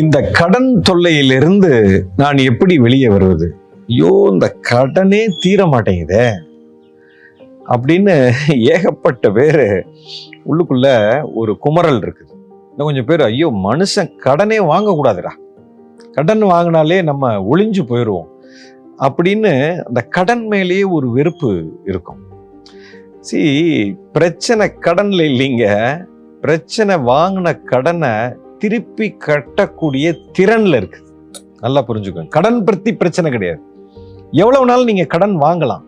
இந்த கடன் தொல்லையிலிருந்து நான் எப்படி வெளியே வருவது? ஐயோ இந்த கடனே தீர மாட்டேங்குதே அப்படின்னு ஏகப்பட்ட பேர் உள்ளுக்குள்ள ஒரு குமரல் இருக்குது. இன்னும் கொஞ்சம் பேர் ஐயோ மனுஷன் கடனே வாங்கக்கூடாதுடா. கடன் வாங்கினாலே நம்ம ஒளிஞ்சு போயிடுவோம் அப்படின்னு அந்த கடன் மேலேயே ஒரு வெறுப்பு இருக்கும். சி பிரச்சனை கடன்ல இல்லைங்க. பிரச்சனை வாங்கின கடனை திருப்பி கட்டக்கூடிய திறன்ல இருக்கு. நல்லா புரிஞ்சுக்கோங்க. கடன் பற்றி பிரச்சனை கிடையாது. எவ்வளவு நாள் நீங்க கடன் வாங்கலாம்?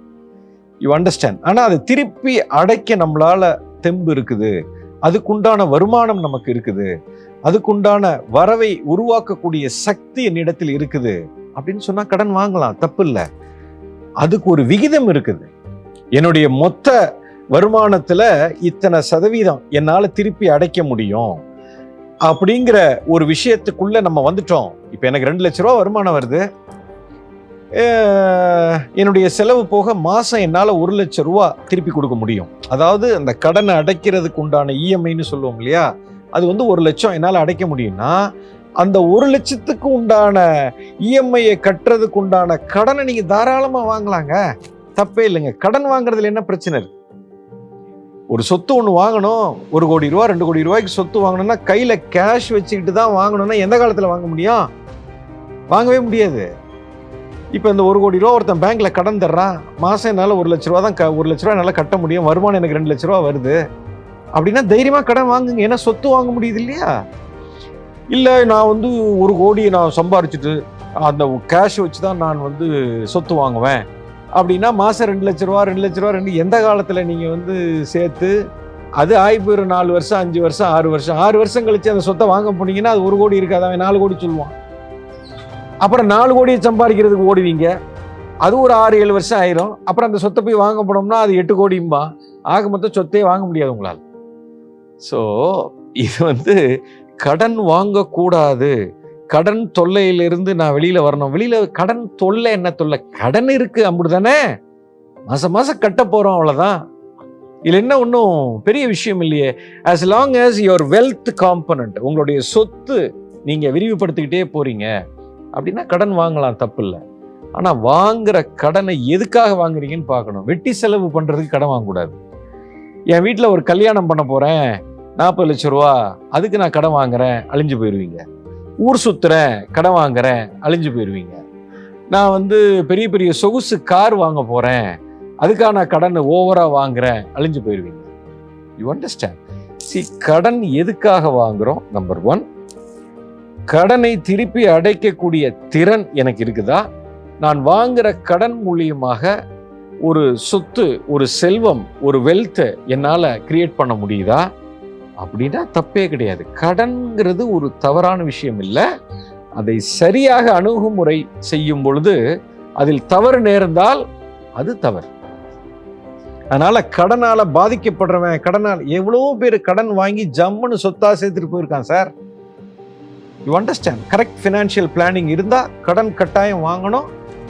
யூ அண்டர்ஸ்டாண்ட் ஆனா அது திருப்பி அடைக்க நம்மளால தெம்பு இருக்குது. அதுக்குண்டான வருமானம் நமக்கு இருக்குது. அதுக்குண்டான வரவை உருவாக்கக்கூடிய சக்தி என்னிடத்தில் இருக்குது. அப்படின்னு சொன்னா கடன் வாங்கலாம். தப்பு இல்லை. அதுக்கு ஒரு விகிதம் இருக்குது. என்னுடைய மொத்த வருமானத்துல இத்தனை சதவீதம் என்னால திருப்பி அடைக்க முடியும். அப்படிங்கிற ஒரு விஷயத்துக்குள்ள நம்ம வந்துட்டோம். இப்போ எனக்கு ரெண்டு லட்ச ரூபா வருமானம் வருது. என்னுடைய செலவு போக மாதம் என்னால் ஒரு லட்சம் ரூபா திருப்பி கொடுக்க முடியும். அதாவது அந்த கடனை அடைக்கிறதுக்கு உண்டான இஎம்ஐன்னு சொல்லுவோம் இல்லையா? அது வந்து ஒரு லட்சம் என்னால் அடைக்க முடியும்னா அந்த ஒரு லட்சத்துக்கு உண்டான இஎம்ஐயை கட்டுறதுக்கு உண்டான கடனை நீங்கள் தாராளமாக வாங்கலாங்க. தப்பே இல்லைங்க. கடன் வாங்குறதுல என்ன பிரச்சனை இருக்கு? ஒரு சொத்து ஒன்று வாங்கணும். ஒரு கோடி ரூபா ரெண்டு கோடி ரூபாய்க்கு சொத்து வாங்கணும்னா கையில் கேஷ் வச்சுக்கிட்டு தான் வாங்கணும்னா எந்த காலத்தில் வாங்க முடியும்? வாங்கவே முடியாது. இப்போ இந்த ஒரு கோடி ரூபா ஒருத்தன் பேங்க்கில் கடன் தர்றான். மாதம் என்னால் ஒரு லட்ச ரூபா தான் க- ஒரு லட்ச ரூபா என்னால் கட்ட முடியும். வருமானம் எனக்கு ரெண்டு லட்ச ரூபா வருது. அப்படின்னா தைரியமாக கடன் வாங்குங்க. ஏன்னா சொத்து வாங்க முடியுது இல்லையா? இல்லை நான் வந்து ஒரு கோடியை நான் சம்பாரிச்சிட்டு அந்த கேஷ் வச்சு தான் நான் வந்து சொத்து வாங்குவேன். அப்படின்னா மாதம் ரெண்டு லட்ச ரூபா ரெண்டு லட்ச ரூபா ரெண்டு எந்த காலத்தில் நீங்கள் வந்து சேர்த்து அது ஆகி போயிடும் நாலு வருஷம் அஞ்சு வருஷம் ஆறு வருஷம். ஆறு வருஷம் கழிச்சு அந்த சொத்தை வாங்க போனீங்கன்னா அது ஒரு கோடி இருக்காது. அவன் நாலு கோடி சொல்லுவான். அப்புறம் நாலு கோடியை சம்பாதிக்கிறதுக்கு ஓடுவீங்க. அது ஒரு ஆறு ஏழு வருஷம் ஆயிரும். அப்புறம் அந்த சொத்தை போய் வாங்க போனோம்னா அது எட்டு கோடியும்பா. ஆக மொத்தம் சொத்தையே வாங்க முடியாது உங்களால். ஸோ இது வந்து கடன் வாங்கக்கூடாது. கடன் தொல்லையிலிருந்து நான் வெளியில வரணும். வெளியில கடன் தொல்லை என்ன தொல்லை? கடன் இருக்கு அப்படிதானே மாசம் மாசம் கட்ட போறோம் அவ்வளவுதான். இதில் என்ன ஒன்றும் பெரிய விஷயம் இல்லையே. As long as your wealth component உங்களுடைய சொத்து நீங்க விரிவுபடுத்திக்கிட்டே போறீங்க. அப்படின்னா கடன் வாங்கலாம் தப்பு இல்லை. ஆனால் வாங்குற கடனை எதுக்காக வாங்குறீங்கன்னு பார்க்கணும். வெட்டி செலவு பண்ணுறதுக்கு கடன் வாங்கக்கூடாது. என் வீட்டில் ஒரு கல்யாணம் பண்ண போகிறேன் நாற்பது லட்ச ரூபா அதுக்கு நான் கடன் வாங்குறேன். அழிஞ்சு போயிடுவீங்க ஊர் சுற்றுறேன் கடன் வாங்குறேன் அழிஞ்சு போயிடுவீங்க நான் வந்து பெரிய பெரிய சொகுசு கார் வாங்க போகிறேன் அதுக்காக நான் கடன் ஓவராக வாங்குறேன் அழிஞ்சு போயிடுவீங்க யூ அண்டர்ஸ்டாண்ட் சி கடன் எதுக்காக வாங்குறோம்? நம்பர் ஒன் கடனை திருப்பி அடைக்கக்கூடிய திறன் எனக்கு இருக்குதா? நான் வாங்குற கடன் மூலியமாக ஒரு சொத்து ஒரு செல்வம் ஒரு வெல்த்தை என்னால் கிரியேட் பண்ண முடியுதா? அப்படின்னா தப்பே கிடையாது. கடன்கிறது ஒரு தவறான விஷயம் இல்லை. அதை சரியாக அணுகுமுறை செய்யும் பொழுது அதில் தவறு நேர்ந்தால் அது தவறு. அதனால கடனால பாதிக்கப்படுறவன் கடனால் எவ்வளோ பேர் கடன் வாங்கி ஜம்முன்னு சொத்தா சேர்த்துட்டு போயிருக்கான் sir? You understand correct financial planning இருந்தால் கடன் கட்டாயம் வாங்கணும்.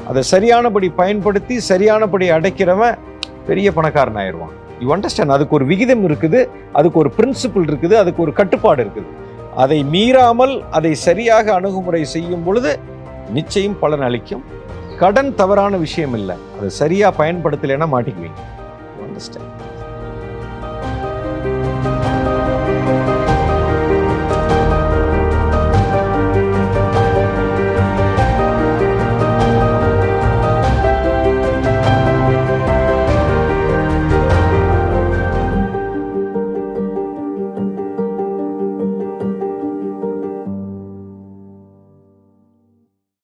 அதை சரியானபடி பயன்படுத்தி சரியானபடி அடைக்கிறவன் பெரிய பணக்காரன் ஆயிடுவான். யூ அண்டர்ஸ்டாண்ட் அதுக்கு ஒரு விகிதம் இருக்குது அதுக்கு ஒரு பிரின்சிபிள் இருக்குது அதுக்கு ஒரு கட்டுப்பாடு இருக்குது. அதை மீறாமல் அதை சரியாக அணுகுமுறை செய்யும் பொழுது நிச்சயம் பலன் அளிக்கும். கடன் தவறான விஷயம் இல்லை. அதை சரியாக பயன்படுத்தலைன்னா மாட்டிக்குவீங்க. அண்டர்ஸ்டாண்ட்